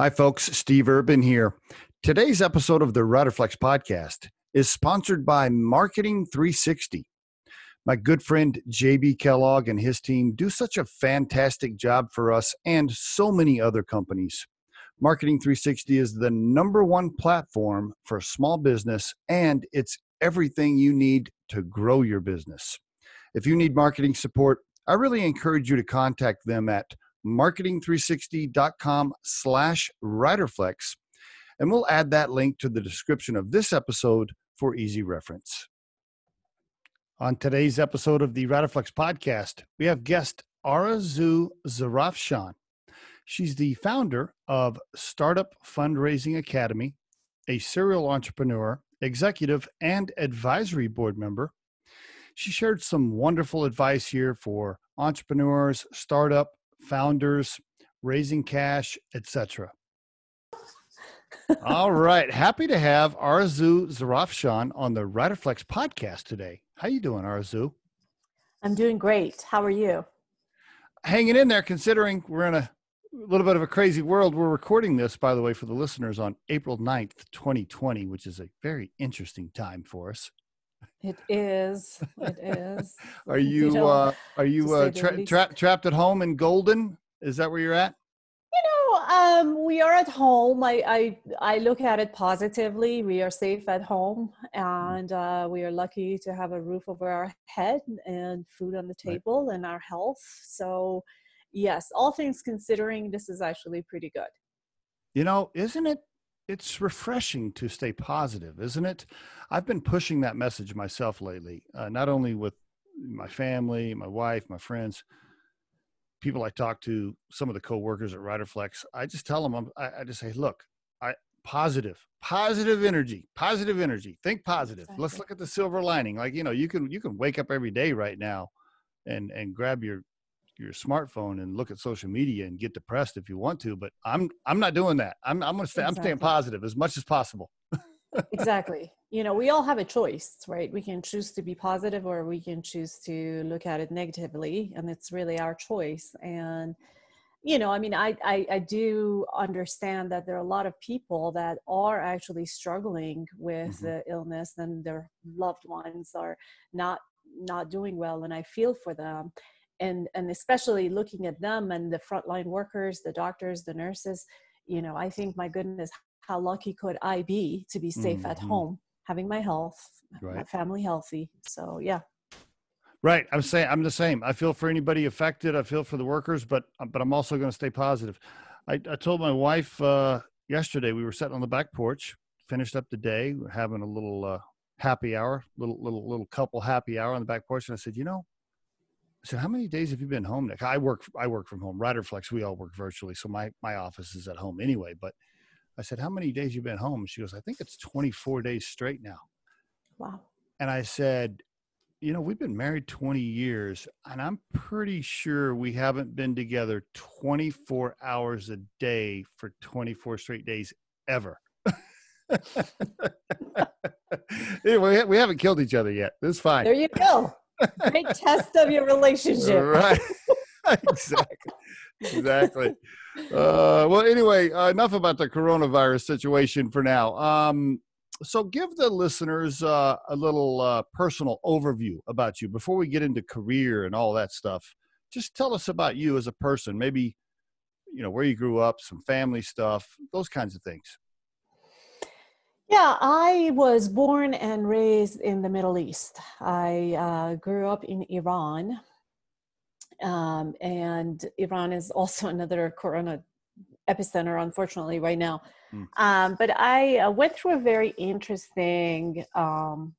Hi, folks. Steve Urban here. Today's episode of the Riderflex podcast is sponsored by Marketing 360. My good friend JB Kellogg and his team do such a fantastic job for us and so many other companies. Marketing 360 is the number one platform for small business, and it's everything you need to grow your business. If you need marketing support, I really encourage you to contact them at marketing360.com slash riderflex and we'll add that link to the description of this episode for easy reference. On today's episode of the riderflex podcast we have guest Arzu Zarafshan. She's the founder of startup fundraising academy a serial entrepreneur executive and advisory board member. She shared some wonderful advice here for entrepreneurs startup founders, raising cash, etc. All right, happy to have Arzu Zarafshan on the Riderflex podcast today. How you doing, Arzu? I'm doing great. How are you? Hanging in there, considering we're in a little bit of a crazy world. We're recording this, by the way, for the listeners on April 9th, 2020, which is a very interesting time for us. It is. It is. are you, you uh, are you uh, tra- tra- trapped at home in Golden? Is that where you're at? You know, um, we are at home. I, I I look at it positively. We are safe at home, mm. and uh, we are lucky to have a roof over our head and food on the table right. and our health. So, yes, all things considering, this is actually pretty good. You know, isn't it it's refreshing to stay positive, isn't it? I've been pushing that message myself lately, uh, not only with my family, my wife, my friends, people I talk to, some of the coworkers at Riderflex. I just tell them, I'm, I, I just say, look, I positive, positive energy, positive energy. Think positive. Exactly. Let's look at the silver lining. Like you know, you can you can wake up every day right now, and and grab your your smartphone and look at social media and get depressed if you want to but i'm i'm not doing that. I'm i'm to stay exactly. i'm staying positive as much as possible. Exactly. You know we all have a choice right? We can choose to be positive or we can choose to look at it negatively and it's really our choice. And you know i mean I, I i do understand that there are a lot of people that are actually struggling with mm-hmm. the illness and their loved ones are not not doing well and i feel for them and and especially looking at them and the frontline workers the doctors the nurses you know i think my goodness how lucky could i be to be safe mm-hmm. at home having my health right. my family healthy so yeah right i'm saying i'm the same i feel for anybody affected i feel for the workers but but i'm also going to stay positive i, I told my wife uh, yesterday we were sitting on the back porch finished up the day having a little uh, happy hour little little little couple happy hour on the back porch and i said you know so how many days have you been home nick i work i work from home riderflex we all work virtually so my my office is at home anyway but i said how many days you been home she goes i think it's 24 days straight now wow and i said you know we've been married 20 years and i'm pretty sure we haven't been together 24 hours a day for 24 straight days ever anyway, we haven't killed each other yet. This is fine. There you go. Great test of your relationship. Right. exactly. Exactly. Uh, well, anyway, uh, enough about the coronavirus situation for now. Um, so, give the listeners uh, a little uh, personal overview about you before we get into career and all that stuff. Just tell us about you as a person, maybe, you know, where you grew up, some family stuff, those kinds of things. Yeah, I was born and raised in the Middle East. I uh, grew up in Iran. Um, and Iran is also another corona epicenter, unfortunately, right now. Mm. Um, but I uh, went through a very interesting um,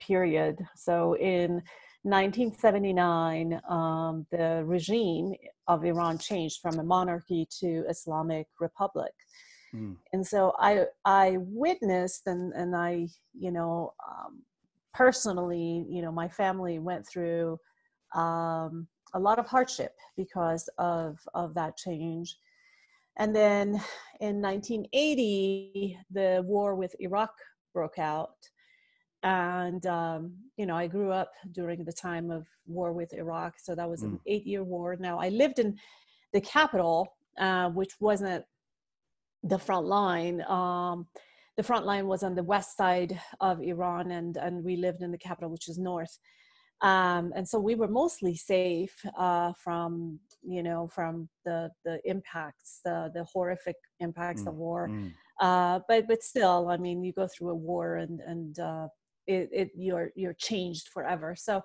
period. So in 1979, um, the regime of Iran changed from a monarchy to Islamic Republic. Mm. And so I I witnessed and and I you know um, personally you know my family went through um, a lot of hardship because of of that change. And then in 1980, the war with Iraq broke out. And, um, you know, I grew up during the time of war with Iraq. So that was mm. an eight year war. Now, I lived in the capital, uh, which wasn't the front line. Um, the front line was on the west side of Iran, and and we lived in the capital, which is north. Um, and so we were mostly safe uh, from you know from the the impacts, the the horrific impacts mm, of war. Mm. Uh, but but still, I mean, you go through a war, and and uh, it, it you're you're changed forever. So.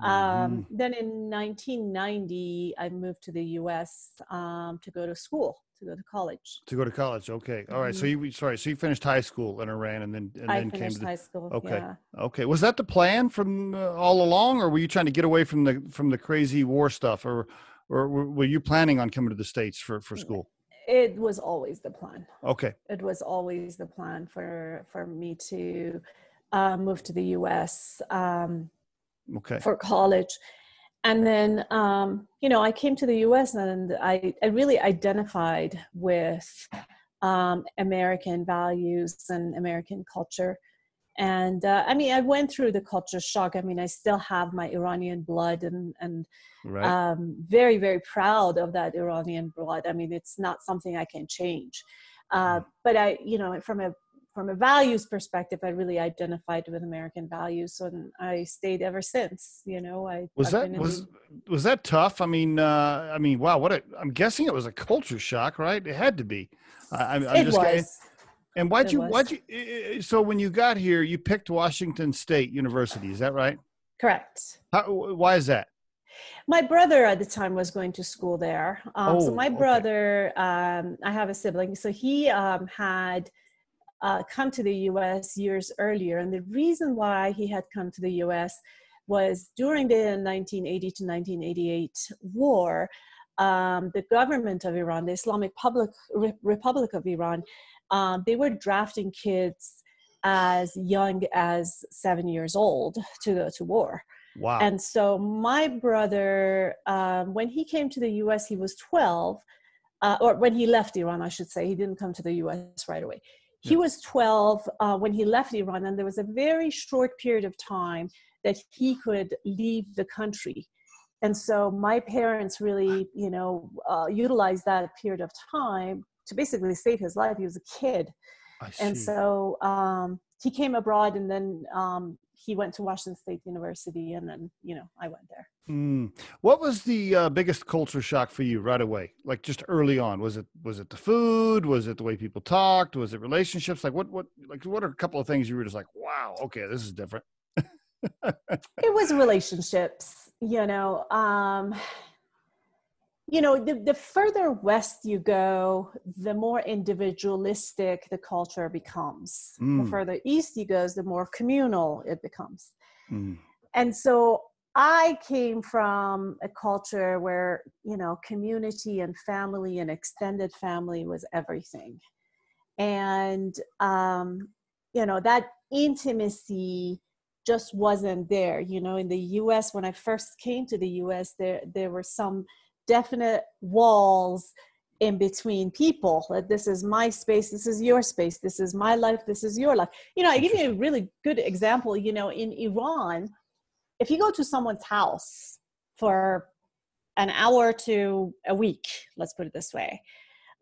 Um, mm-hmm. Then in 1990, I moved to the U.S. Um, to go to school to go to college. To go to college, okay, all right. Mm-hmm. So you sorry, so you finished high school in Iran, and then and I then came to the, high school. Okay, yeah. okay. Was that the plan from uh, all along, or were you trying to get away from the from the crazy war stuff, or or were you planning on coming to the states for for school? It was always the plan. Okay. It was always the plan for for me to uh, move to the U.S. Um, okay. For college and then um, you know i came to the us and i, I really identified with um, american values and american culture and uh, i mean i went through the culture shock i mean i still have my iranian blood and and right. um, very very proud of that iranian blood i mean it's not something i can change uh, mm. but i you know from a from a values perspective, I really identified with American values, and I stayed ever since. You know, I was I've that was the, was that tough. I mean, uh, I mean, wow, what a, I'm guessing it was a culture shock, right? It had to be. I, I'm, it just was. and why'd it you? Was. Why'd you? So when you got here, you picked Washington State University. Is that right? Correct. How, why is that? my brother at the time was going to school there. Um, oh, so my brother, okay. um, I have a sibling, so he um, had uh, come to the US years earlier. And the reason why he had come to the US was during the 1980 to 1988 war, um, the government of Iran, the Islamic Public, Re- Republic of Iran, um, they were drafting kids as young as seven years old to go to war. Wow. And so my brother, um, when he came to the US, he was 12, uh, or when he left Iran, I should say, he didn't come to the US right away. He was 12 uh, when he left Iran, and there was a very short period of time that he could leave the country. And so my parents really, you know, uh, utilized that period of time to basically save his life. He was a kid. And so um, he came abroad and then um, he went to Washington State University, and then you know I went there. Mm. What was the uh, biggest culture shock for you right away? Like just early on, was it was it the food? Was it the way people talked? Was it relationships? Like what what like what are a couple of things you were just like, wow, okay, this is different. it was relationships, you know. Um, you know the, the further west you go the more individualistic the culture becomes mm. the further east you go the more communal it becomes mm. and so i came from a culture where you know community and family and extended family was everything and um, you know that intimacy just wasn't there you know in the us when i first came to the us there there were some definite walls in between people. That this is my space this is your space this is my life this is your life. You know i give you a really good example you know in iran if you go to someone's house for an hour to a week let's put it this way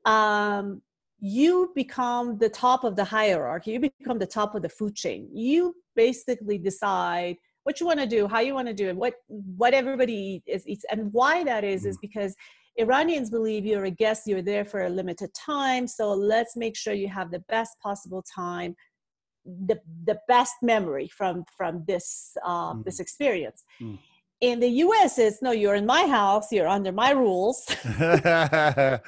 um, you become the top of the hierarchy you become the top of the food chain. You basically decide what you want to do, how you want to do it, what what everybody is eats, and why that is is mm. because Iranians believe you're a guest, you're there for a limited time, so let's make sure you have the best possible time, the the best memory from from this uh, mm. this experience. Mm in the US, it's no, you're in my house, you're under my rules. That's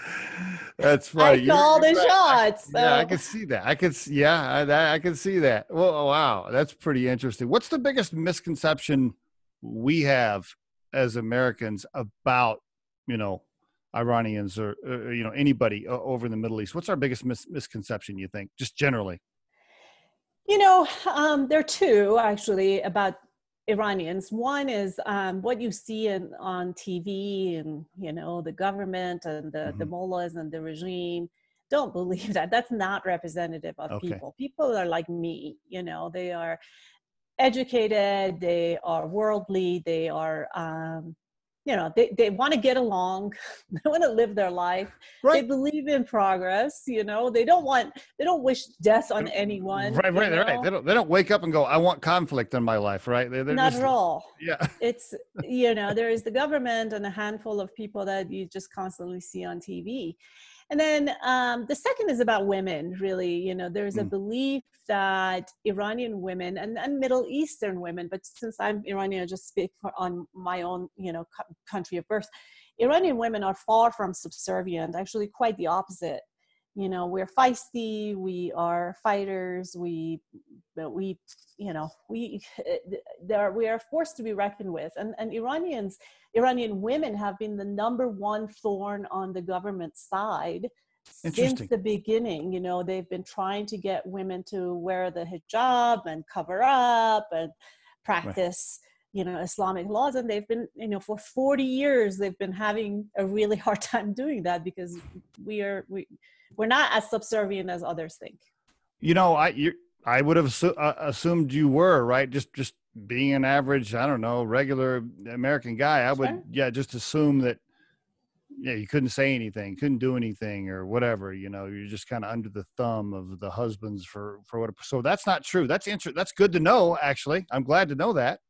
right. I call the right. shots. So. Yeah, I can see that. I can, yeah, I, I can see that. Well, wow, that's pretty interesting. What's the biggest misconception we have as Americans about, you know, Iranians or, or you know anybody over in the Middle East? What's our biggest mis- misconception? You think, just generally? You know, um, there are two actually about Iranians. One is um, what you see in, on TV and, you know, the government and the, mm-hmm. the mullahs and the regime. Don't believe that. That's not representative of okay. people. People are like me, you know, they are educated, they are worldly, they are, um, you know they, they want to get along they want to live their life. Right. they believe in progress you know they don't want they don't wish death on anyone right right know? right they don't they don't wake up and go i want conflict in my life right? They're, they're not just, at all. Yeah. It's you know there is the government and a handful of people that you just constantly see on tv and then um, the second is about women, really. You know, there's a mm. belief that Iranian women and, and Middle Eastern women, but since I'm Iranian, I just speak on my own, you know, country of birth. Iranian women are far from subservient, actually, quite the opposite you know we're feisty we are fighters we we you know we eh, there we are forced to be reckoned with. And and iranians iranian women have been the number one thorn on the government side since the beginning. You know they've been trying to get women to wear the hijab and cover up and practice right. you know islamic laws. And they've been you know for 40 years they've been having a really hard time doing that because we are we we're not as subservient as others think. You know, I you, I would have assu- uh, assumed you were right. Just just being an average, I don't know, regular American guy. I would yeah, just assume that yeah, you couldn't say anything, couldn't do anything, or whatever. You know, you're just kind of under the thumb of the husbands for for what. So that's not true. That's interesting. That's good to know. Actually, I'm glad to know that.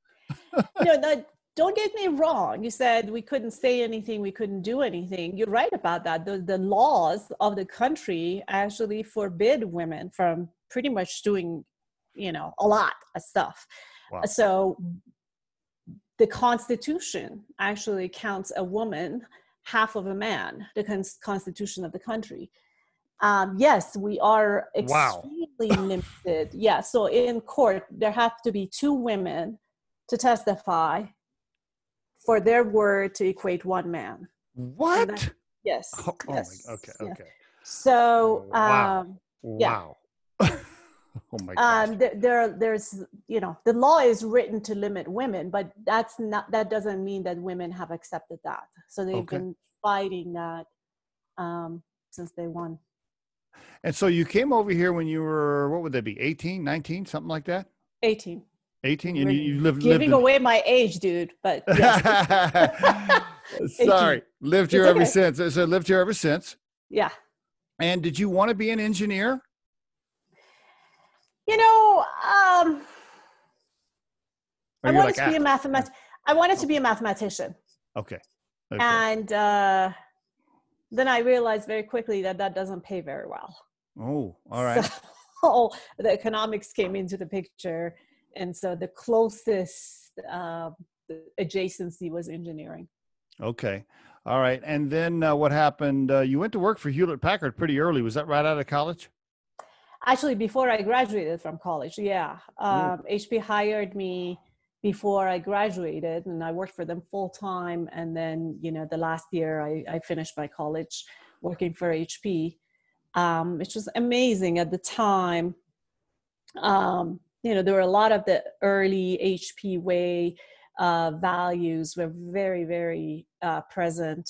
know, that don't get me wrong. You said we couldn't say anything, we couldn't do anything. You're right about that. The, the laws of the country actually forbid women from pretty much doing, you know, a lot of stuff. Wow. So the Constitution actually counts a woman half of a man, the Constitution of the country. Um, yes, we are extremely wow. limited. Yeah, so in court, there have to be two women to testify for their word to equate one man. What? Then, yes. Oh, yes. Oh my, okay. Okay. So, wow. Um, wow. Yeah. oh my God. Um, there, there, there's, you know, the law is written to limit women, but that's not, that doesn't mean that women have accepted that. So they've okay. been fighting that um, since they won. And so you came over here when you were, what would that be, 18, 19, something like that? 18. 18 and you, you lived giving lived in... away my age dude but yes. sorry. Lived here ever since. So lived here ever since. Yeah. And did you want to be an engineer? You know um i wanted like, to be a mathemat- i wanted to be a mathematician. Okay, okay. and uh then i realized very quickly that that doesn't pay very well. Oh all right. So the economics came into the picture and so the closest uh, adjacency was engineering. Okay. All right. And then uh, what happened? Uh, you went to work for Hewlett Packard pretty early. Was that right out of college? Actually, before I graduated from college, yeah. Um, HP hired me before I graduated and I worked for them full time. And then, you know, the last year I, I finished my college working for HP, um, which was amazing at the time. Um, you know, there were a lot of the early HP way uh, values were very, very uh, present.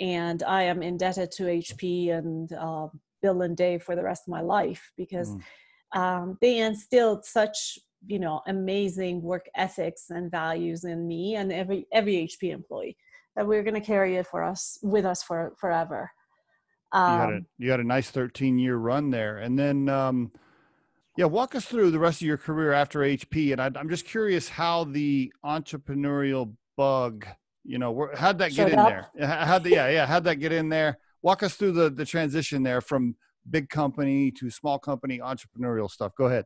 And I am indebted to HP and uh, Bill and Dave for the rest of my life because mm. um, they instilled such, you know, amazing work ethics and values in me and every every HP employee that we're going to carry it for us with us for forever. Um, you, had a, um, you had a nice 13 year run there, and then. Um, yeah, walk us through the rest of your career after HP, and I, am just curious how the entrepreneurial bug, you know, how'd that get in up. there? How'd the, yeah, yeah, how'd that get in there? Walk us through the the transition there from big company to small company entrepreneurial stuff. Go ahead.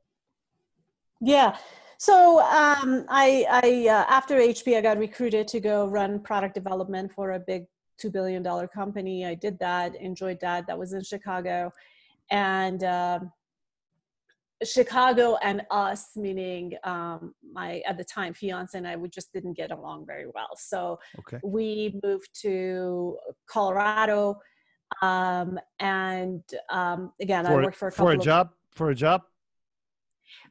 Yeah. So um, I, I uh, after HP, I got recruited to go run product development for a big two billion dollar company. I did that, enjoyed that. That was in Chicago, and um, Chicago and us, meaning um, my at the time fiance and I, we just didn't get along very well. So okay. we moved to Colorado, um, and um, again, for, I worked for a for a job. For a job.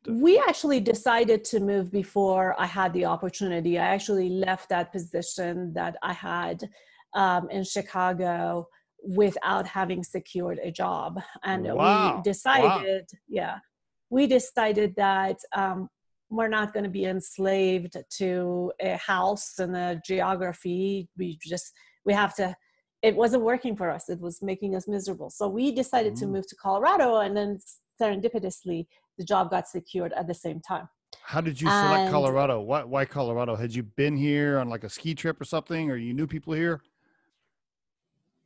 We actually decided to move before I had the opportunity. I actually left that position that I had um, in Chicago without having secured a job, and wow. we decided, wow. yeah we decided that um, we're not going to be enslaved to a house and a geography. We just we have to. It wasn't working for us. It was making us miserable. So we decided mm-hmm. to move to Colorado, and then serendipitously, the job got secured at the same time. How did you select and, Colorado? Why, why Colorado? Had you been here on like a ski trip or something, or you knew people here?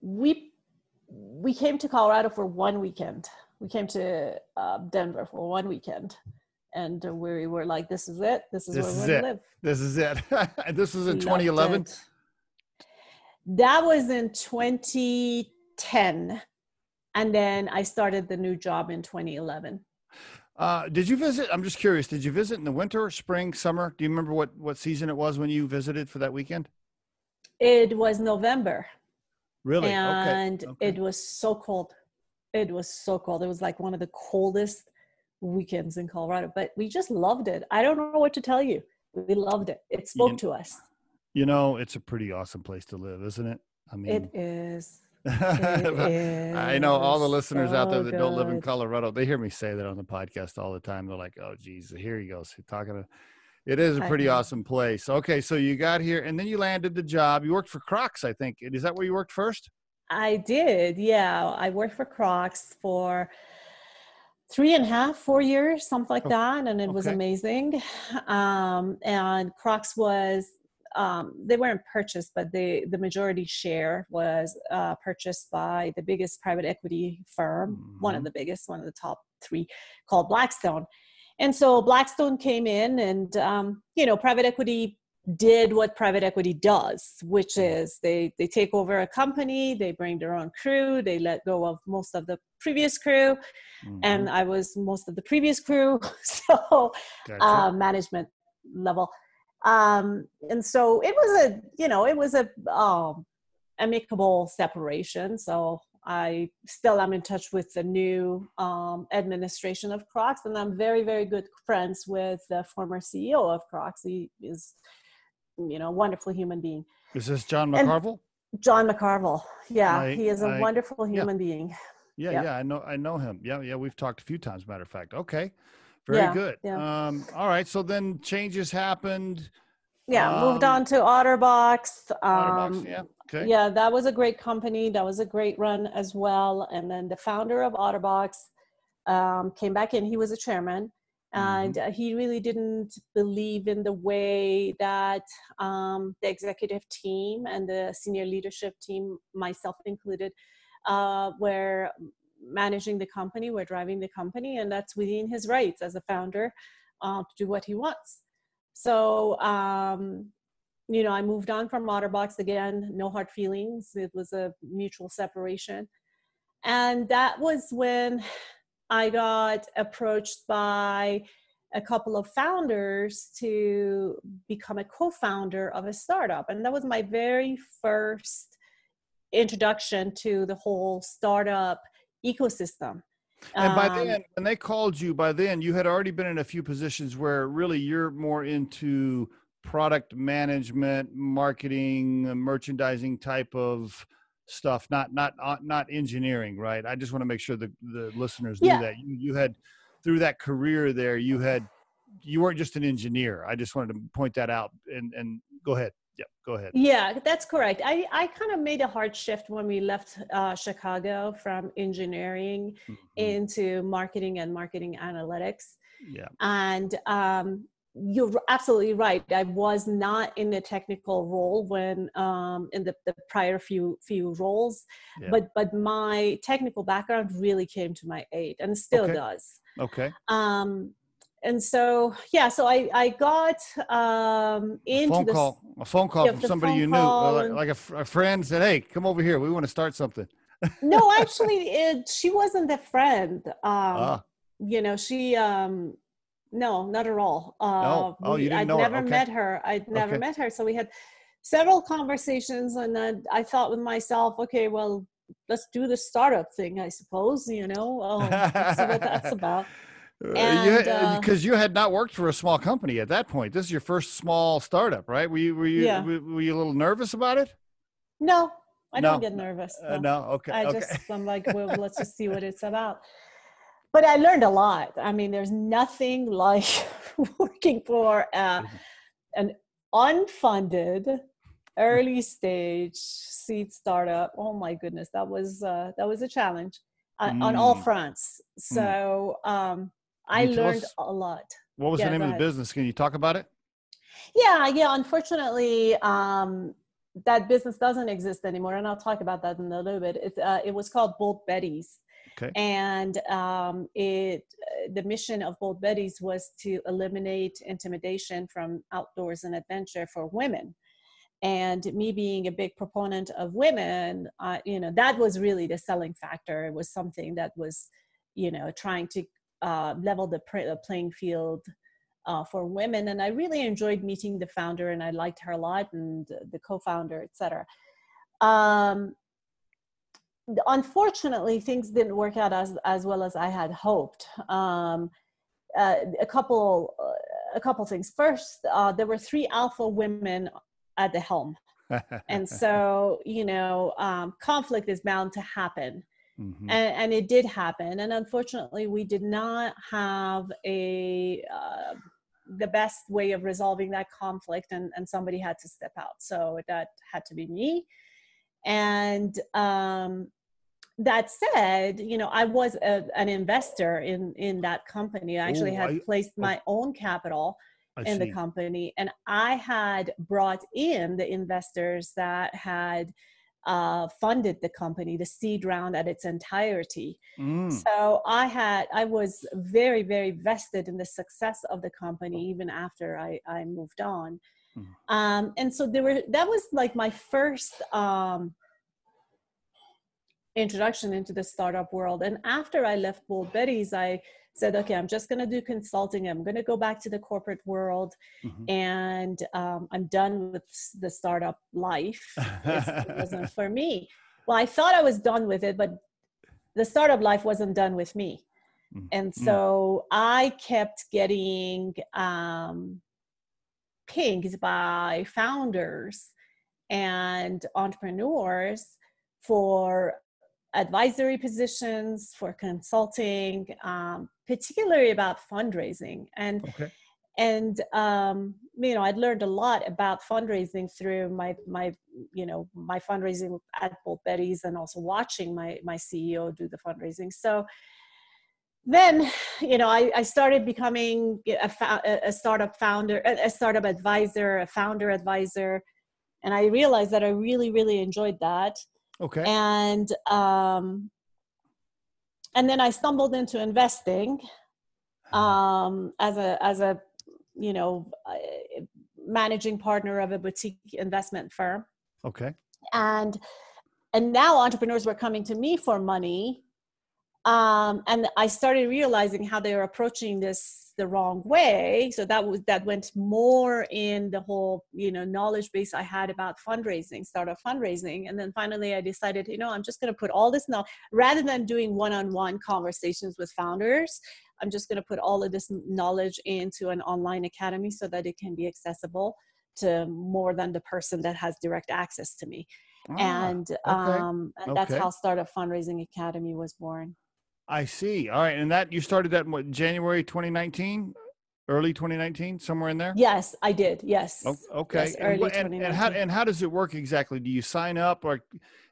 We we came to Colorado for one weekend. We came to uh, Denver for one weekend, and we were like, "This is it. This is this where is we it. live." This is it. this was in 2011. That was in 2010, and then I started the new job in 2011. Uh, did you visit? I'm just curious. Did you visit in the winter, spring, summer? Do you remember what what season it was when you visited for that weekend? It was November. Really? And okay. okay. it was so cold. It was so cold. It was like one of the coldest weekends in Colorado, but we just loved it. I don't know what to tell you. We loved it. It spoke you, to us. You know, it's a pretty awesome place to live, isn't it? I mean, it is. It I know all the listeners so out there that good. don't live in Colorado. They hear me say that on the podcast all the time. They're like, "Oh, geez, here he goes. He's talking to it is a pretty awesome place. Okay, so you got here and then you landed the job. You worked for Crocs, I think. Is that where you worked first? I did, yeah. I worked for Crocs for three and a half, four years, something like oh, that, and it okay. was amazing. Um, and Crocs was um, they weren't purchased, but they the majority share was uh, purchased by the biggest private equity firm, mm-hmm. one of mm-hmm. the biggest, one of the top three, called Blackstone. And so Blackstone came in, and um, you know, private equity did what private equity does, which mm-hmm. is they they take over a company, they bring their own crew, they let go of most of the previous crew, mm-hmm. and I was most of the previous crew, so gotcha. uh, management level. Um, and so it was a you know it was a um, amicable separation. So I still am in touch with the new um, administration of Crocs, and I'm very, very good friends with the former CEO of Crocs. He is, you know, wonderful human being. Is this John McCarvel? And John McCarvel. Yeah, I, he is a I, wonderful human yeah. being. Yeah, yep. yeah, I know, I know him. Yeah, yeah, we've talked a few times. Matter of fact. Okay, very yeah, good. Yeah. Um, all right, so then changes happened. Yeah, um, moved on to OtterBox. Um, OtterBox, yeah. Okay. Yeah, that was a great company. That was a great run as well. And then the founder of OtterBox um, came back in. He was a chairman, and mm-hmm. he really didn't believe in the way that um, the executive team and the senior leadership team, myself included, uh, were managing the company, were driving the company, and that's within his rights as a founder uh, to do what he wants. So um, you know, I moved on from OtterBox again, no hard feelings. It was a mutual separation. And that was when I got approached by a couple of founders to become a co founder of a startup. And that was my very first introduction to the whole startup ecosystem. And by um, then, when they called you, by then you had already been in a few positions where really you're more into product management, marketing, merchandising type of stuff, not not uh, not engineering, right? I just want to make sure the the listeners yeah. knew that you you had through that career there, you had you weren't just an engineer. I just wanted to point that out and and go ahead. Yeah, go ahead. Yeah, that's correct. I, I kind of made a hard shift when we left uh, Chicago from engineering mm-hmm. into marketing and marketing analytics. Yeah. And um, you're absolutely right. I was not in a technical role when um, in the, the prior few few roles, yeah. but but my technical background really came to my aid and still okay. does. Okay. Um, and so yeah, so I I got um, into a phone this, call a phone call from somebody you knew, like, like a, a, friend said, "Hey, come over here. We want to start something." no, actually, it, she wasn't a friend. Um, ah. You know, she um, no, not at all. Uh, no. Oh, we, you didn't I'd know never her. Okay. met her. I'd never okay. met her. So we had several conversations, and then I thought with myself, okay, well, let's do the startup thing, I suppose. You know, um, let's see what that's about. Because uh, uh, you had not worked for a small company at that point. This is your first small startup, right? Were you were you yeah. were, were you a little nervous about it? No, I no. don't get nervous. No, uh, no? okay. I okay. just I'm like, well, let's just see what it's about. But I learned a lot. I mean, there's nothing like working for uh, an unfunded early stage seed startup. Oh my goodness, that was uh, that was a challenge uh, mm. on all fronts. Mm. So um, I learned us, a lot. What was yeah, the name of the business? Can you talk about it? Yeah, yeah. Unfortunately, um, that business doesn't exist anymore, and I'll talk about that in a little bit. It uh, it was called Bold Betties. Okay. And um, it, the mission of Bold Betties was to eliminate intimidation from outdoors and adventure for women. And me being a big proponent of women, uh, you know, that was really the selling factor. It was something that was, you know, trying to uh, level the, playing field uh, for women. And I really enjoyed meeting the founder, and I liked her a lot, and the co-founder, etc. Um, unfortunately, things didn't work out as as well as I had hoped. Um, uh, a couple, uh, a couple things. First, uh, there were three alpha women at the helm, and so you know, um, conflict is bound to happen. Mm-hmm. And, and, it did happen. And unfortunately, we did not have a uh, the best way of resolving that conflict, and, and somebody had to step out. So that had to be me. And um, that said, you know, I was a, an investor in in that company. I actually Ooh, had I, placed my I, own capital I in see. the company, and I had brought in the investors that had uh, funded the company, the seed round at its entirety. Mm. So I had, I was very, very vested in the success of the company even after I, I moved on. Mm. Um, and so there were, that was like my first um, introduction into the startup world. And after I left Bold Betties, I said, okay, I'm just going to do consulting. I'm going to go back to the corporate world, mm-hmm. and um, I'm done with the startup life. it wasn't for me. Well, I thought I was done with it, but the startup life wasn't done with me. Mm-hmm. And mm. so I kept getting um, pinged by founders and entrepreneurs for advisory positions, for consulting, um, particularly about fundraising. And okay. and um, you know, I'd learned a lot about fundraising through my my you know my fundraising at Bold Betties and also watching my my CEO do the fundraising. So then you know I, I started becoming a, a startup founder a startup advisor a founder advisor and i realized that i really really enjoyed that Okay. And um, and then I stumbled into investing um, as a as a you know managing partner of a boutique investment firm. Okay. And and now entrepreneurs were coming to me for money um, and i started realizing how they were approaching this the wrong way so that was that went more in the whole you know knowledge base i had about fundraising startup fundraising and then finally i decided you know i'm just going to put all this now rather than doing one-on-one conversations with founders i'm just going to put all of this knowledge into an online academy so that it can be accessible to more than the person that has direct access to me ah, and okay. um okay. that's how startup fundraising academy was born I see. All right, and that you started that in what January 2019, early 2019, somewhere in there. Yes, I did. Yes. Oh, okay. Yes, early and, and, and, how and how does it work exactly? Do you sign up, or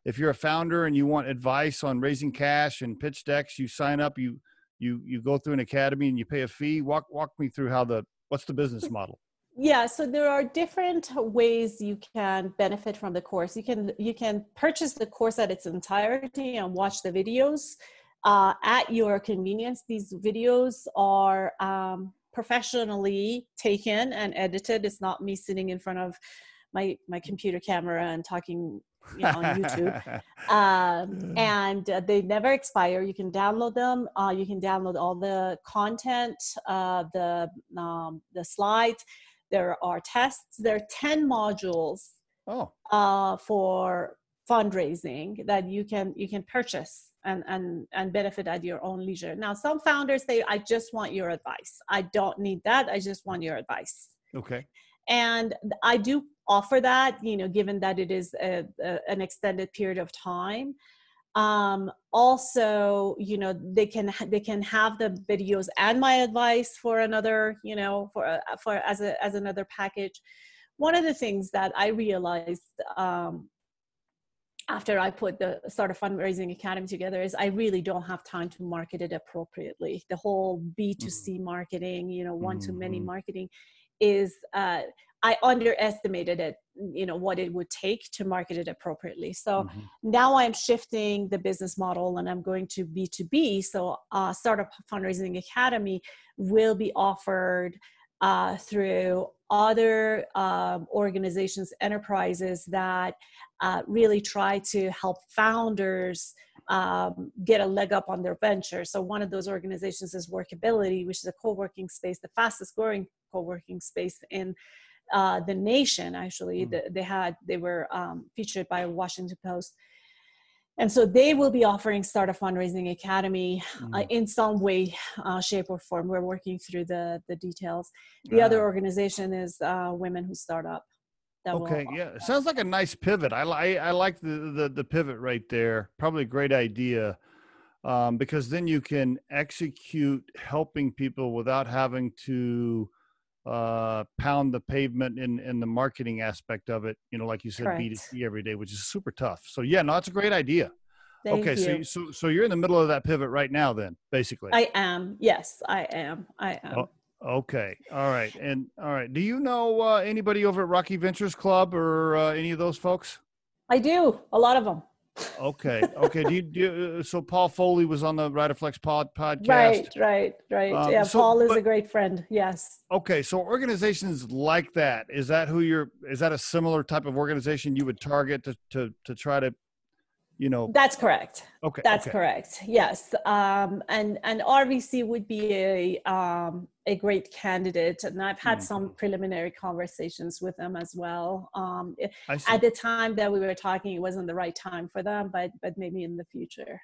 if you're a founder and you want advice on raising cash and pitch decks, you sign up. You you you go through an academy and you pay a fee. Walk walk me through how the what's the business model. Yeah, so there are different ways you can benefit from the course. You can you can purchase the course at its entirety and watch the videos uh, at your convenience. These videos are um, professionally taken and edited. It's not me sitting in front of my my computer camera and talking you know, on YouTube. Um, and uh, they never expire. You can download them. Uh, you can download all the content, uh, the um, the slides. There are tests. There are ten modules oh. Uh, for fundraising that you can you can purchase and and and benefit at your own leisure. Now some founders say i just want your advice. I don't need that. I just want your advice. Okay. And i do offer that you know given that it is a, a, an extended period of time. Um, also you know they can they can have the videos and my advice for another you know for uh, for as a as another package. One of the things that i realized um, after I put the start a fundraising academy together is I really don't have time to market it appropriately. The whole B2C mm-hmm. marketing, you know, one to many mm-hmm. marketing is uh, I underestimated it, you know, what it would take to market it appropriately. So mm-hmm. now I'm shifting the business model and I'm going to B2B. So uh, Startup Fundraising Academy will be offered uh, through other um, organizations, enterprises that uh, really try to help founders um, get a leg up on their venture. So one of those organizations is Workability, which is a co-working space, the fastest growing co-working space in uh, the nation. Actually, mm. the, they had they were um, featured by Washington Post. And so they will be offering Startup Fundraising Academy mm. uh, in some way, uh, shape, or form. We're working through the the details. The other organization is uh, Women Who Start Up okay yeah it sounds like a nice pivot i, I, I like the, the, the pivot right there probably a great idea um, because then you can execute helping people without having to uh, pound the pavement in in the marketing aspect of it you know like you said Correct. b2c every day which is super tough so yeah no that's a great idea Thank okay you. so so so you're in the middle of that pivot right now then basically i am yes i am i am oh, Okay. All right. And all right. Do you know uh, anybody over at Rockies Venture Club or uh, any of those folks? I do. A lot of them. Okay. Okay. Do you, do uh, so Paul Foley was on the Riderflex pod podcast. Right. Right. Right. Um, yeah. So, Paul is but, a great friend. Yes. Okay. So organizations like that is that who you're? Is that a similar type of organization you would target to to to try to you know that's correct. Okay that's okay. correct. Yes um, and and rvc would be a um, a great candidate and i've had mm-hmm. some preliminary conversations with them as well. Um, at the time that we were talking it wasn't the right time for them but but maybe in the future.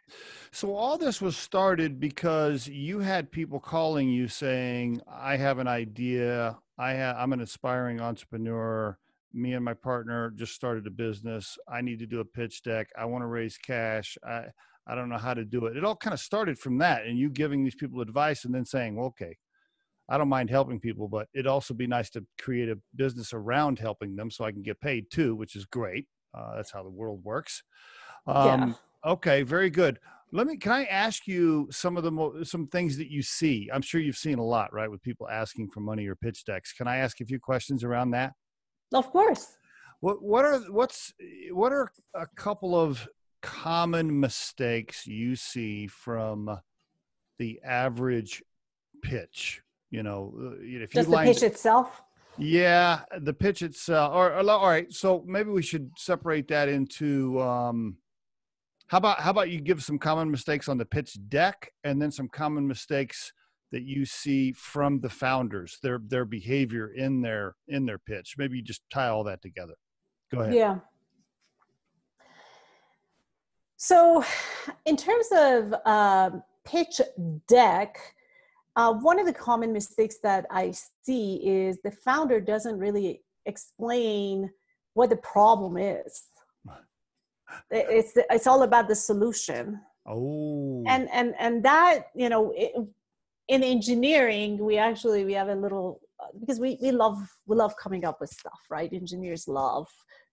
So all this was started because you had people calling you saying i have an idea. I have i'm an aspiring entrepreneur me and my partner just started a business. I need to do a pitch deck. I want to raise cash. I I don't know how to do it. It all kind of started from that, and you giving these people advice, and then saying, well, "Okay, I don't mind helping people, but it'd also be nice to create a business around helping them, so I can get paid too, which is great. Uh, that's how the world works." Um, yeah. Okay, very good. Let me. Can I ask you some of the mo- some things that you see? I'm sure you've seen a lot, right, with people asking for money or pitch decks. Can I ask a few questions around that? Of course. What what are what's what are a couple of common mistakes you see from the average pitch? You know, uh, if just you the pitch itself. Yeah, the pitch itself. Or, or, all right, so maybe we should separate that into. Um, how about how about you give some common mistakes on the pitch deck, and then some common mistakes that you see from the founders, their their behavior in their in their pitch. Maybe you just tie all that together. Go ahead. Yeah. So, in terms of uh, pitch deck, uh, one of the common mistakes that I see is the founder doesn't really explain what the problem is. It's it's all about the solution. Oh. And and and that you know it, in engineering we actually we have a little because we we love we love coming up with stuff right? Engineers love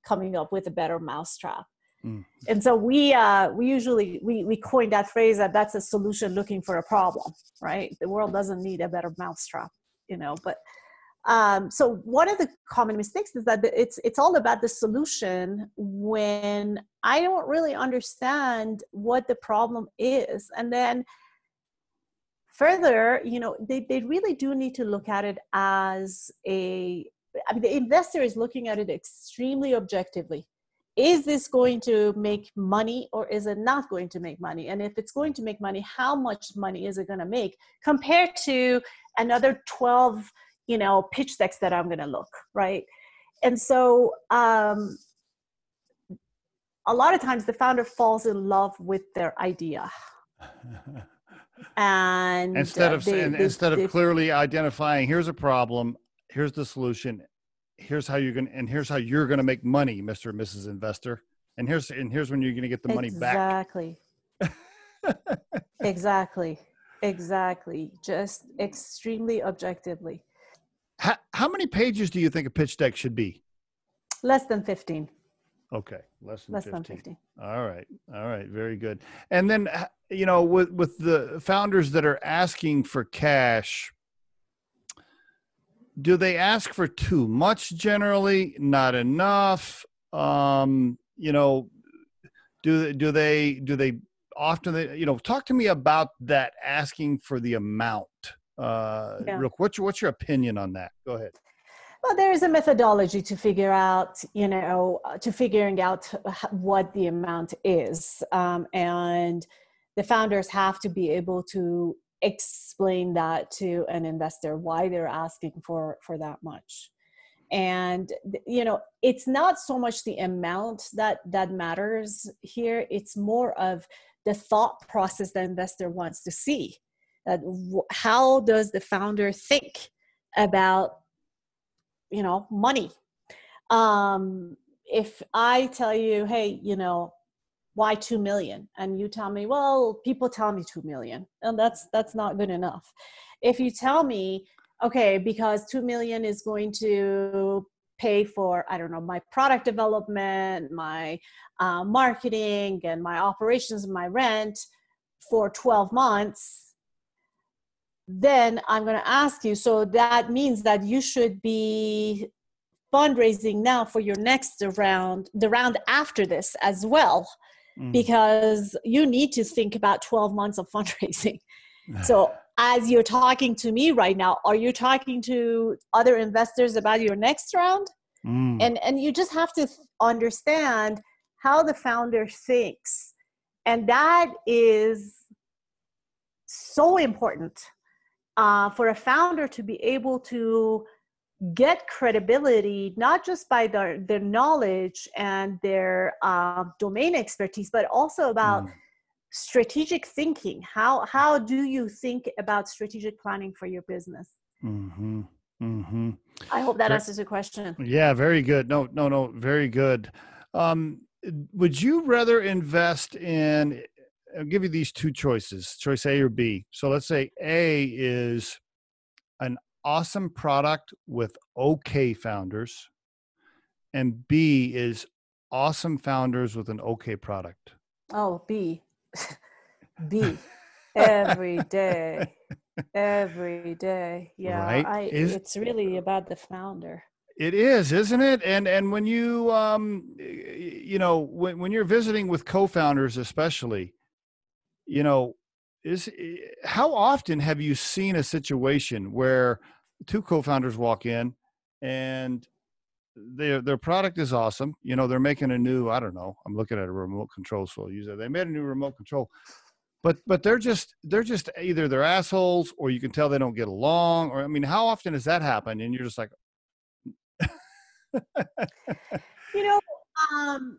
coming up with a better mousetrap. Mm. and so we uh we usually we we coined that phrase that that's a solution looking for a problem right? The world doesn't need a better mousetrap you know but um, so one of the common mistakes is that it's it's all about the solution when I don't really understand what the problem is, and then further you know they, they really do need to look at it as a i mean the investor is looking at it extremely objectively. Is this going to make money or is it not going to make money? And if it's going to make money how much money is it going to make compared to another 12 you know pitch decks that i'm going to look right? And so um a lot of times the founder falls in love with their idea and uh, instead of they, they, instead they, of clearly identifying here's a problem here's the solution here's how you're going and here's how you're going to make money mr and mrs investor and here's and here's when you're going to get the money back. exactly. exactly. Exactly. Just extremely objectively. How, how many pages do you think a pitch deck should be? Less than 15 okay less than less 15. than 15 all right all right very good. And then you know with with the founders that are asking for cash do they ask for too much generally? Not enough? Um you know do do they do they often they, you know talk to me about that asking for the amount. Uh Yeah. real what's your, what's your opinion on that? Go ahead well there is a methodology to figure out you know uh, to figuring out what the amount is um, and the founders have to be able to explain that to an investor why they're asking for for that much. And you know it's not so much the amount that that matters here it's more of the thought process the investor wants to see. That how does the founder think about you know money. Um if i tell you hey you know why 2 million? And you tell me well people tell me 2 million and that's that's not good enough. If you tell me okay because 2 million is going to pay for i don't know my product development my uh, marketing and my operations and my rent for 12 months then i'm going to ask you. So that means that you should be fundraising now for your next round the round after this as well Mm. because you need to think about 12 months of fundraising. So as you're talking to me right now are you talking to other investors about your next round? Mm. and and you just have to understand how the founder thinks. And that is so important uh, for a founder to be able to get credibility not just by their their knowledge and their uh, domain expertise but also about Mm. strategic thinking how how do you think about strategic planning for your business mm-hmm. Mm-hmm. i hope that answers your question Yeah, very good. No, no, no, very good. Um, would you rather invest in? I'll give you these two choices: choice A or B. So let's say A is an awesome product with okay founders, and B is awesome founders with an okay product. Oh, B. B. Every day. Every day. Yeah. Right. I Is- it's really about the founder. It is, isn't it? And and when you um you know when when you're visiting with co-founders especially, you know, is eh, how often have you seen a situation where two co-founders walk in and their their product is awesome. You know, they're making a new, I don't know, I'm looking at a remote control, so I'll use that. They made a new remote control. But but they're just they're just either they're assholes or you can tell they don't get along. Or I mean, how often does that happen? And you're just like, You know, um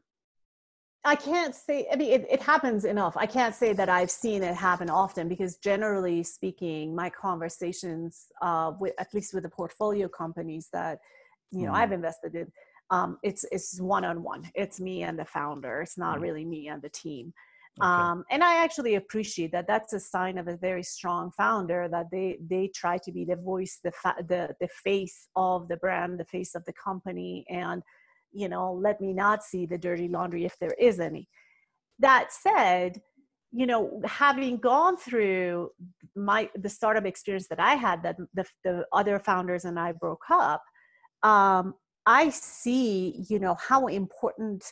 I can't say I mean it, it happens enough. I can't say that I've seen it happen often because generally speaking, my conversations uh with at least with the portfolio companies that you know Mm. I've invested in, um, it's it's one on one. It's me and the founder. It's not Mm. really me and the team. okay. um, and i actually appreciate that that's a sign of a very strong founder that they they try to be the voice the fa- the the face of the brand the face of the company and you know let me not see the dirty laundry if there is any. That said you know having gone through my the startup experience that i had that the, the other founders and i broke up um, i see you know how important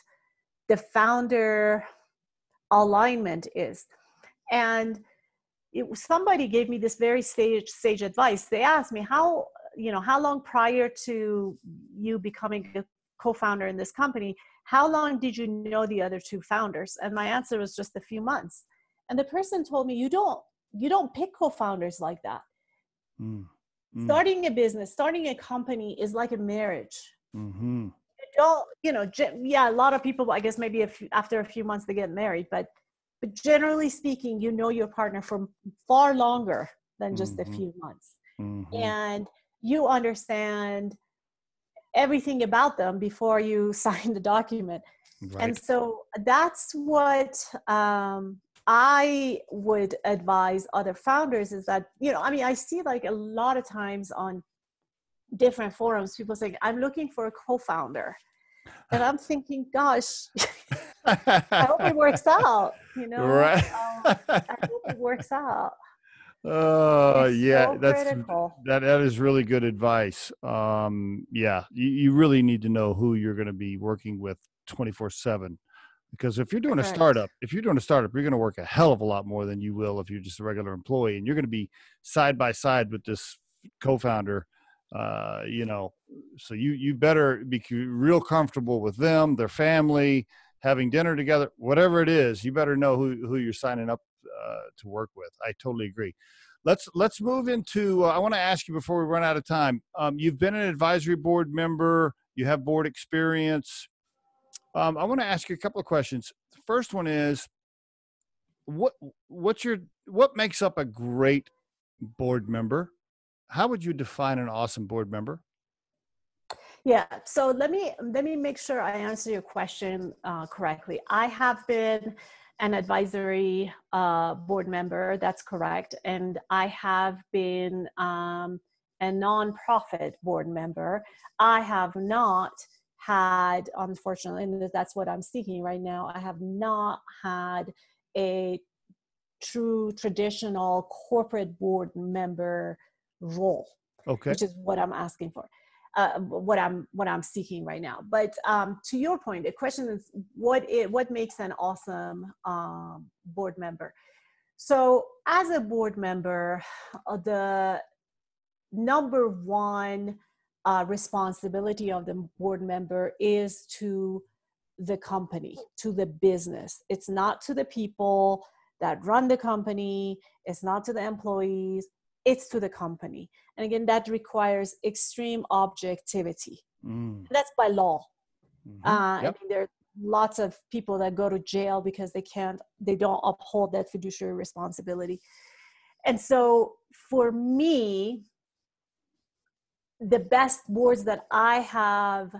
the founder alignment is. And it, somebody gave me this very sage sage advice. They asked me how you know how long prior to you becoming a co-founder in this company how long did you know the other two founders and my answer was just a few months and the person told me you don't you don't pick co-founders like that Mm. Mm. starting a business starting a company is like a marriage Mm-hmm. you don't you know yeah a lot of people i guess maybe a few, after a few months they get married but but generally speaking you know your partner for far longer than just Mhm. a few months Mm-hmm. and you understand everything about them before you sign the document Right. And so that's what um, I would advise other founders is that, you know, I mean, I see like a lot of times on different forums, people saying, I'm looking for a co founder. And I'm thinking, gosh, I hope it works out, you know? Right. Um, I hope it works out. Oh uh, yeah, so that's critical. that. That is really good advice. Um, yeah, you, you really need to know who you're going to be working with 24 seven because if you're doing Correct. a startup if you're doing a startup you're going to work a hell of a lot more than you will if you're just a regular employee and you're going to be side by side with this co-founder uh, you know so you you better be real comfortable with them their family having dinner together whatever it is you better know who, who you're signing up uh, to work with i totally agree let's let's move into uh, i want to ask you before we run out of time um, you've been an advisory board member you have board experience um, I want to ask you a couple of questions. The first one is, what what's your what makes up a great board member? How would you define an awesome board member? Yeah, so let me let me make sure I answer your question uh, correctly. I have been an advisory uh, board member. That's correct, and I have been um, a nonprofit board member. I have not had, unfortunately, and that's what I'm seeking right now, I have not had a true traditional corporate board member role. Okay. Which is what I'm asking for. Uh, what I'm what I'm seeking right now. But um, to your point, the question is what it, what makes an awesome um, board member. So as a board member, uh, the number one uh, responsibility of the board member is to the company, to the business. It's not to the people that run the company, it's not to the employees, it's to the company. And again, that requires extreme objectivity. Mm. That's by law. Mm-hmm. Uh, yep. I mean, there are lots of people that go to jail because they can't, they don't uphold that fiduciary responsibility. And so for me, the best boards that I have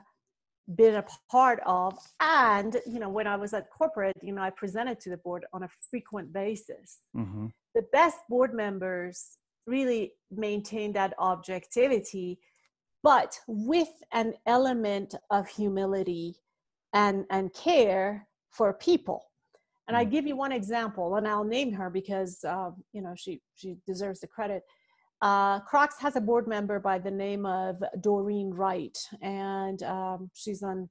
been a part of and you know when i was at corporate you know i presented to the board on a frequent basis mm-hmm. the best board members really maintain that objectivity but with an element of humility and and care for people. And i give you one example and i'll name her because um, you know she she deserves the credit. Uh, Crocs has a board member by the name of Doreen Wright, and um, she's on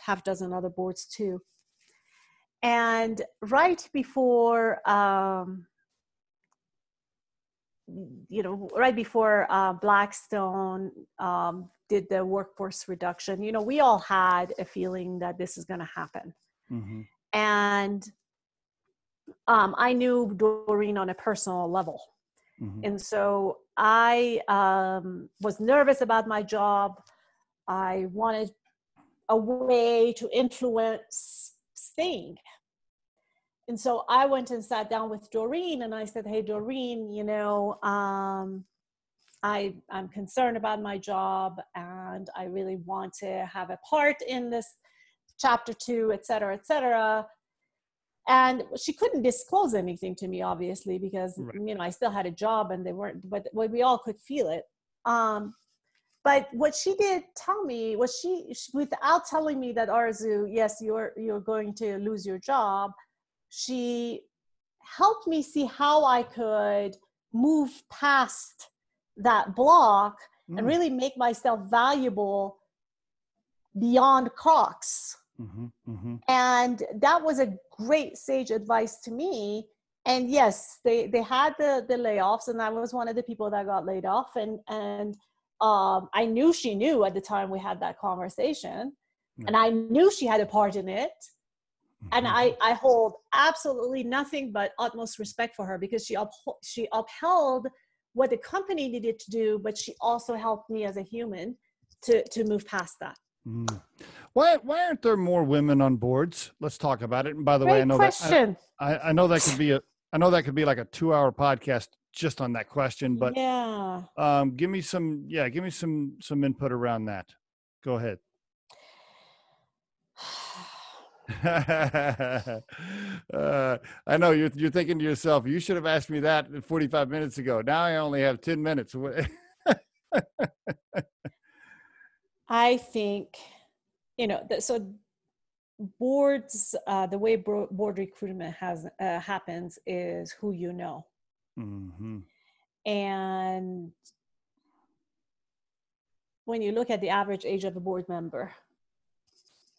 half dozen other boards too. And right before, um, you know, right before uh, Blackstone um, did the workforce reduction, you know, we all had a feeling that this is going to happen. Mm-hmm. And um, I knew Doreen on a personal level Mm-hmm. And so I um, was nervous about my job. I wanted a way to influence staying. And so I went and sat down with Doreen and I said, Hey, Doreen, you know, um, I, I'm concerned about my job and I really want to have a part in this chapter two, et cetera, et cetera and she couldn't disclose anything to me obviously because right. you know i still had a job and they weren't but we all could feel it um, but what she did tell me was she, without telling me that arzu yes you're you're going to lose your job she helped me see how i could move past that block mm. and really make myself valuable beyond crocs Mm-hmm, mm-hmm. And that was a great sage advice to me. And yes, they, they had the, the layoffs, and I was one of the people that got laid off. And, and um, I knew she knew at the time we had that conversation, mm-hmm. and I knew she had a part in it. And mm-hmm. I, I hold absolutely nothing but utmost respect for her because she, uphold, she upheld what the company needed to do, but she also helped me as a human to, to move past that. Mm. Why why aren't there more women on boards? Let's talk about it. And by the Great way, I know question. that I, I know that could be a I know that could be like a two hour podcast just on that question, but yeah, um, give me some yeah, give me some some input around that. Go ahead. uh, I know you're you're thinking to yourself, you should have asked me that 45 minutes ago. Now I only have 10 minutes. I think, you know, so boards, uh, the way board recruitment has uh, happens is who you know, mm-hmm. and when you look at the average age of a board member,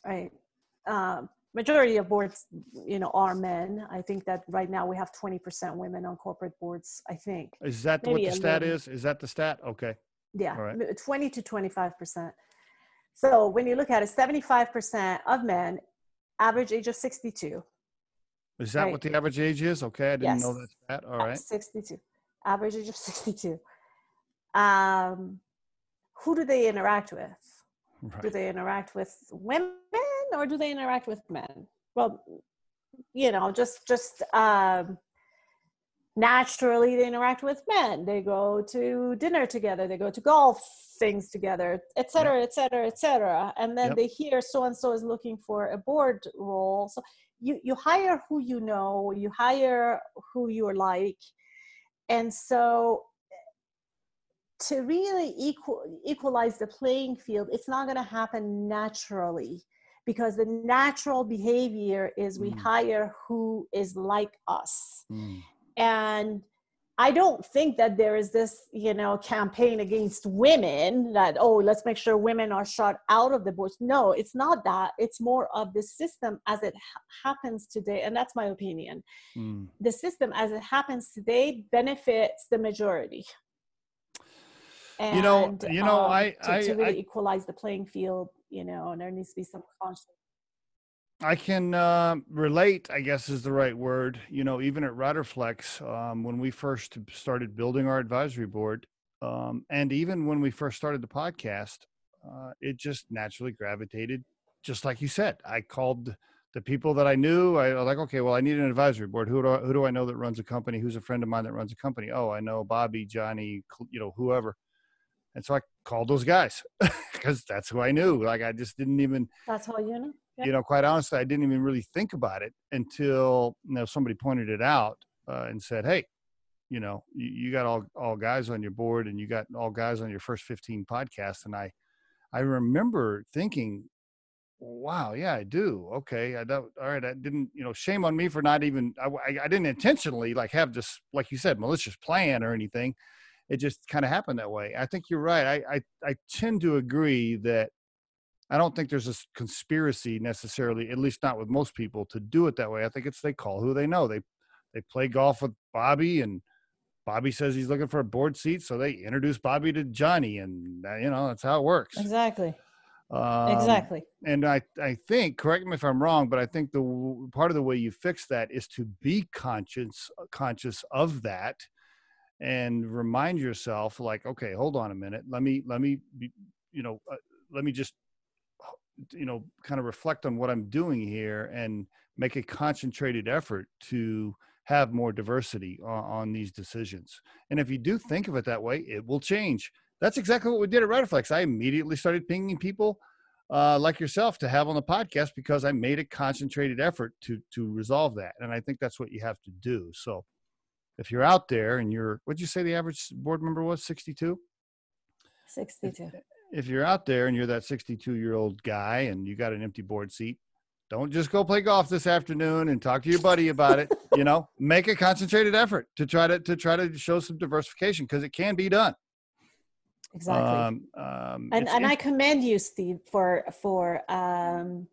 right? Um, majority of boards, you know, are men. I think that right now we have 20% women on corporate boards. I think. Is that Maybe what the stat little. is? Is that the stat? Okay. Yeah, right. 20 to 25%. So when you look at it, 75% of men, average age of 62. Is that right? what the average age is? Okay, I didn't yes. know that stat. All right. 62. Average age of 62. Um, who do they interact with? Right. Do they interact with women or do they interact with men? Well, you know, just just um, naturally they interact with men. They go to dinner together. They go to golf things together, et cetera, et cetera, et cetera. And then yep. they hear so and so is looking for a board role. So you you hire who you know. You hire who you're like, and so to really equal, equalize the playing field, it's not going to happen naturally because the natural behavior is we mm. hire who is like us. Mm. And I don't think that there is this, you know, campaign against women that, oh, let's make sure women are shut out of the boards. No, it's not that. It's more of the system as it ha- happens today. And that's my opinion. Mm. The system as it happens today benefits the majority. And, you know, you know, um, I, to, I, to really I, equalize the playing field, you know, and there needs to be some conscious. I can uh, relate, I guess is the right word. You know, even at Riderflex, um, when we first started building our advisory board, um, and even when we first started the podcast, uh, it just naturally gravitated, just like you said. I called the people that I knew. I was like, okay, well, I need an advisory board. Who do I, who do I know that runs a company? Who's a friend of mine that runs a company? Oh, I know Bobby, Johnny, you know, whoever. And so I called those guys because that's who I knew. Like I just didn't even. That's all you know. Yeah. You know, quite honestly, I didn't even really think about it until you know somebody pointed it out uh, and said, "Hey, you know, you, you, got all all guys on your board, and you got all guys on your first fifteen podcasts." And I, I remember thinking, "Wow, yeah, I do. Okay, I don't. All right, I didn't. You know, shame on me for not even. I, I, I didn't intentionally like have this, like you said, malicious plan or anything." It just kind of happened that way. I think you're right. I, I, I tend to agree that I don't think there's a conspiracy necessarily, at least not with most people, to do it that way. I think it's they call who they know. They they play golf with Bobby, and Bobby says he's looking for a board seat, so they introduce Bobby to Johnny, and you know that's how it works. Exactly. Um, exactly. And I I think, correct me if I'm wrong, but I think the part of the way you fix that is to be conscious conscious of that and remind yourself like okay hold on a minute let me let me you know uh, let me just you know kind of reflect on what i'm doing here and make a concentrated effort to have more diversity on, on these decisions and if you do think of it that way it will change that's exactly what we did at Riderflex. I immediately started pinging people uh, like yourself to have on the podcast because I made a concentrated effort to to resolve that, and I think that's what you have to do. So, if you're out there and you're, what'd you say the average board member was? 62? 62. If, if you're out there and you're that 62 year old guy and you got an empty board seat, don't just go play golf this afternoon and talk to your buddy about it. you know, make a concentrated effort to try to to try to show some diversification because it can be done. Exactly. Um, um, and and I commend you, Steve, for for um,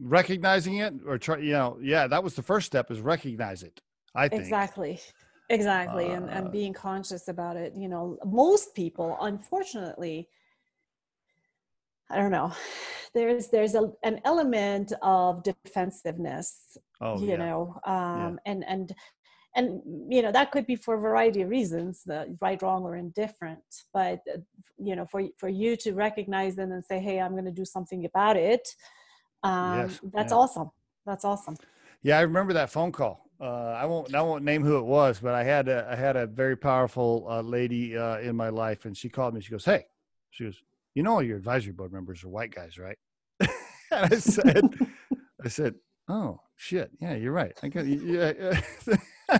recognizing it or try. You know, yeah, that was the first step is recognize it. I think. Exactly. Exactly. Uh, and, and uh being conscious about it. You know, most people, unfortunately, I don't know. There's there's a, an element of defensiveness, oh, you yeah. know, um, yeah. and and and you know that could be for a variety of reasons, the right, wrong, or indifferent. But you know, for for you to recognize them and say, "Hey, I'm going to do something about it," um, yes. that's yeah. awesome. That's awesome. Yeah, I remember that phone call uh, I won't I won't name who it was, but I had a I had a very powerful uh, lady uh, in my life, and she called me. She goes, "Hey," she goes, "You know all your advisory board members are white guys, right?" and I said, I said, "Oh shit, yeah, you're right. I yeah."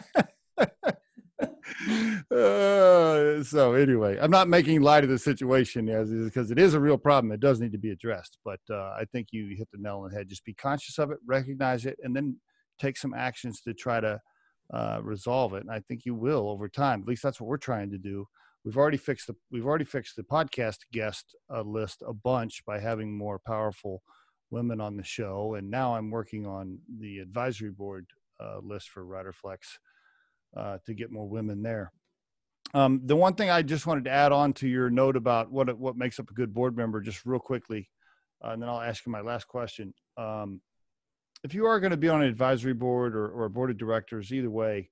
uh, so anyway, I'm not making light of the situation as because it is a real problem. It does need to be addressed. But uh, I think you hit the nail on the head. Just be conscious of it, recognize it, and then take some actions to try to uh, resolve it. And I think you will over time. At least that's what we're trying to do. We've already fixed the we've already fixed the podcast guest uh, list a bunch by having more powerful women on the show, and now I'm working on the advisory board uh, list for Riderflex uh, to get more women there. Um, the one thing I just wanted to add on to your note about what what makes up a good board member, just real quickly, uh, and then I'll ask you my last question. Um, if you are going to be on an advisory board or, or a board of directors, either way,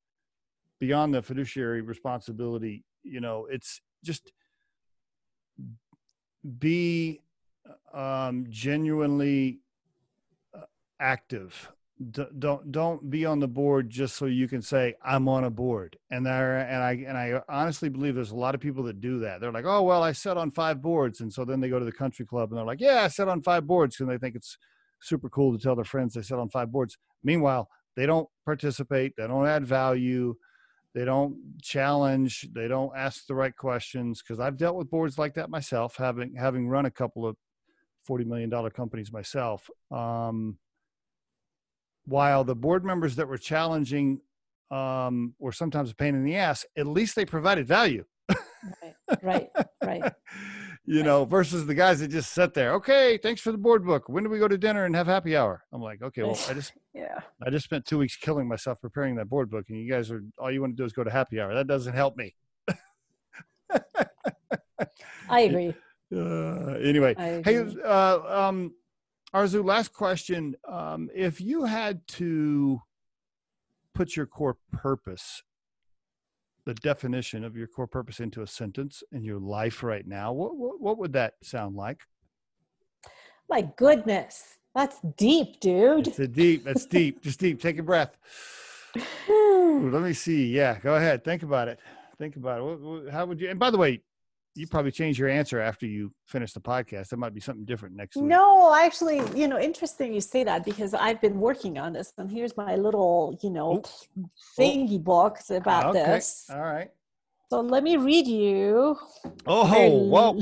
beyond the fiduciary responsibility, you know, it's just be um, genuinely uh, active D- don't don't be on the board just so you can say I'm on a board. And there and I and I honestly believe there's a lot of people that do that. They're like, oh well, I sat on five boards, and so then they go to the country club and they're like, yeah, I sat on five boards, and they think it's super cool to tell their friends they sit on five boards. Meanwhile, they don't participate, they don't add value, they don't challenge, they don't ask the right questions. Because I've dealt with boards like that myself, having having run a couple of forty million dollar companies myself. Um, while the board members that were challenging um, were sometimes a pain in the ass, at least they provided value. right, right, right. you know, versus the guys that just sit there. Okay, thanks for the board book. When do we go to dinner and have happy hour? I'm like, okay, well, I just yeah, I just spent two weeks killing myself preparing that board book, and you guys are all you want to do is go to happy hour. That doesn't help me. I agree. Uh, anyway, I hey, uh, um, Arzu, last question. Um, if you had to put your core purpose, the definition of your core purpose into a sentence in your life right now, what, what, what would that sound like? My goodness, that's deep, dude. It's a deep, that's deep, just deep. Take a breath. Whew, let me see. Yeah, go ahead. Think about it. Think about it. How would you, and by the way, you probably change your answer after you finish the podcast. There might be something different next week. No, actually, you know, interesting you say that because I've been working on this, and here's my little, you know, Oops. thingy books about okay. this. All right. So let me read you Oh, the whoa,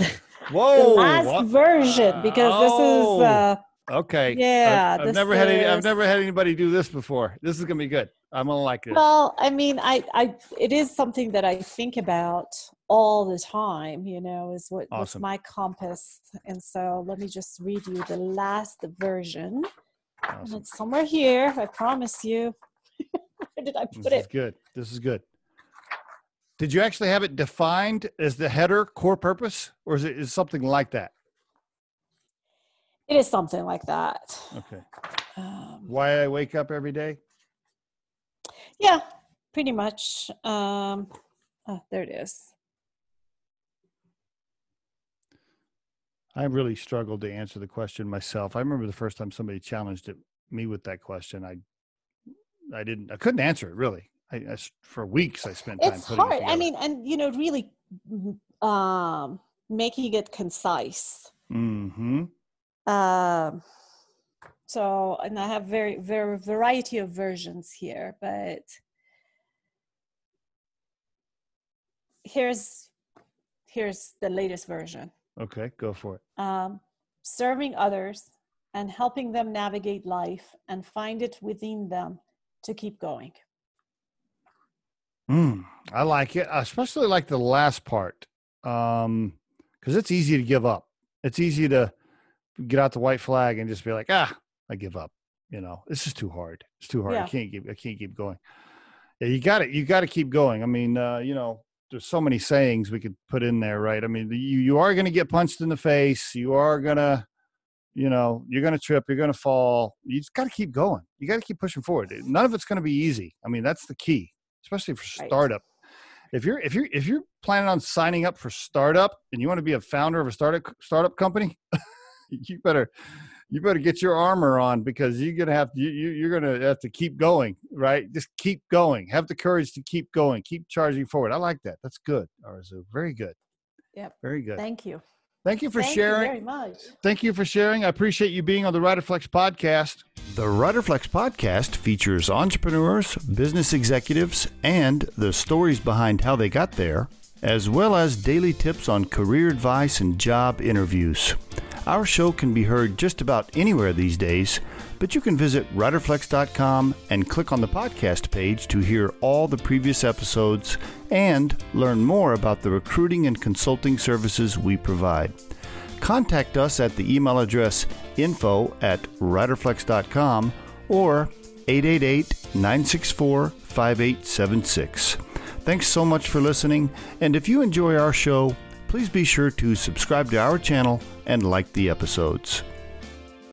whoa. the last what- version because this Oh, is uh, okay. yeah, I've, I've this never had any, I've never had anybody do this before. This is gonna be good. I'm gonna like this. well, I mean, I, I, it is something that I think about all the time. You know, is what what's Awesome. my compass, and so let me just read you the last version. And Awesome. It's somewhere here. I promise you. Where did I This put is it? good. This is good. Did you actually have it defined as the header core purpose, or is it is something like that? It is something like that. Okay. Um, Why I wake up every day? yeah, pretty much. Um, oh, there it is. I really struggled to answer the question myself. I remember the first time somebody challenged it, me with that question. I, I didn't. I couldn't answer it really. I, I for weeks I spent time. It's putting it hard. I mean, and you know, really um, making it concise. Mm-hmm. Um, so, and I have very, very variety of versions here, but here's here's the latest version. Okay, go for it. um, serving others and helping them navigate life and find it within them to keep going. Mm, I like it. I especially like the last part Um, because it's easy to give up. It's easy to get out the white flag and just be like, ah, I give up. You know, this is too hard. It's too hard. I can't keep. I can't keep going. Yeah, you got it. You got to keep going. I mean, uh, you know, there's so many sayings we could put in there, right? I mean, you you are going to get punched in the face. You are gonna, you know, you're gonna trip. You're gonna fall. You just got to keep going. You got to keep pushing forward. None of it's going to be easy. I mean, that's the key, especially for Right. startup. If you're if you're if you're planning on signing up for startup and you want to be a founder of a startup startup company, you better you better get your armor on because you're gonna have to you, you- you're gonna have to keep going right just keep going have the courage to keep going keep charging forward i like that that's good arzu very good Yep. very good Thank you. Thank you for Thank sharing. you very much. Thank you for sharing. I appreciate you being on the Riderflex podcast. The Riderflex podcast features entrepreneurs, business executives, and the stories behind how they got there, as well as daily tips on career advice and job interviews. Our show can be heard just about anywhere these days, but you can visit riderflex.com and click on the podcast page to hear all the previous episodes and learn more about the recruiting and consulting services we provide. Contact us at the email address info at riderflex.com or 888 964 5876. Thanks so much for listening, and if you enjoy our show, please be sure to subscribe to our channel and like the episodes.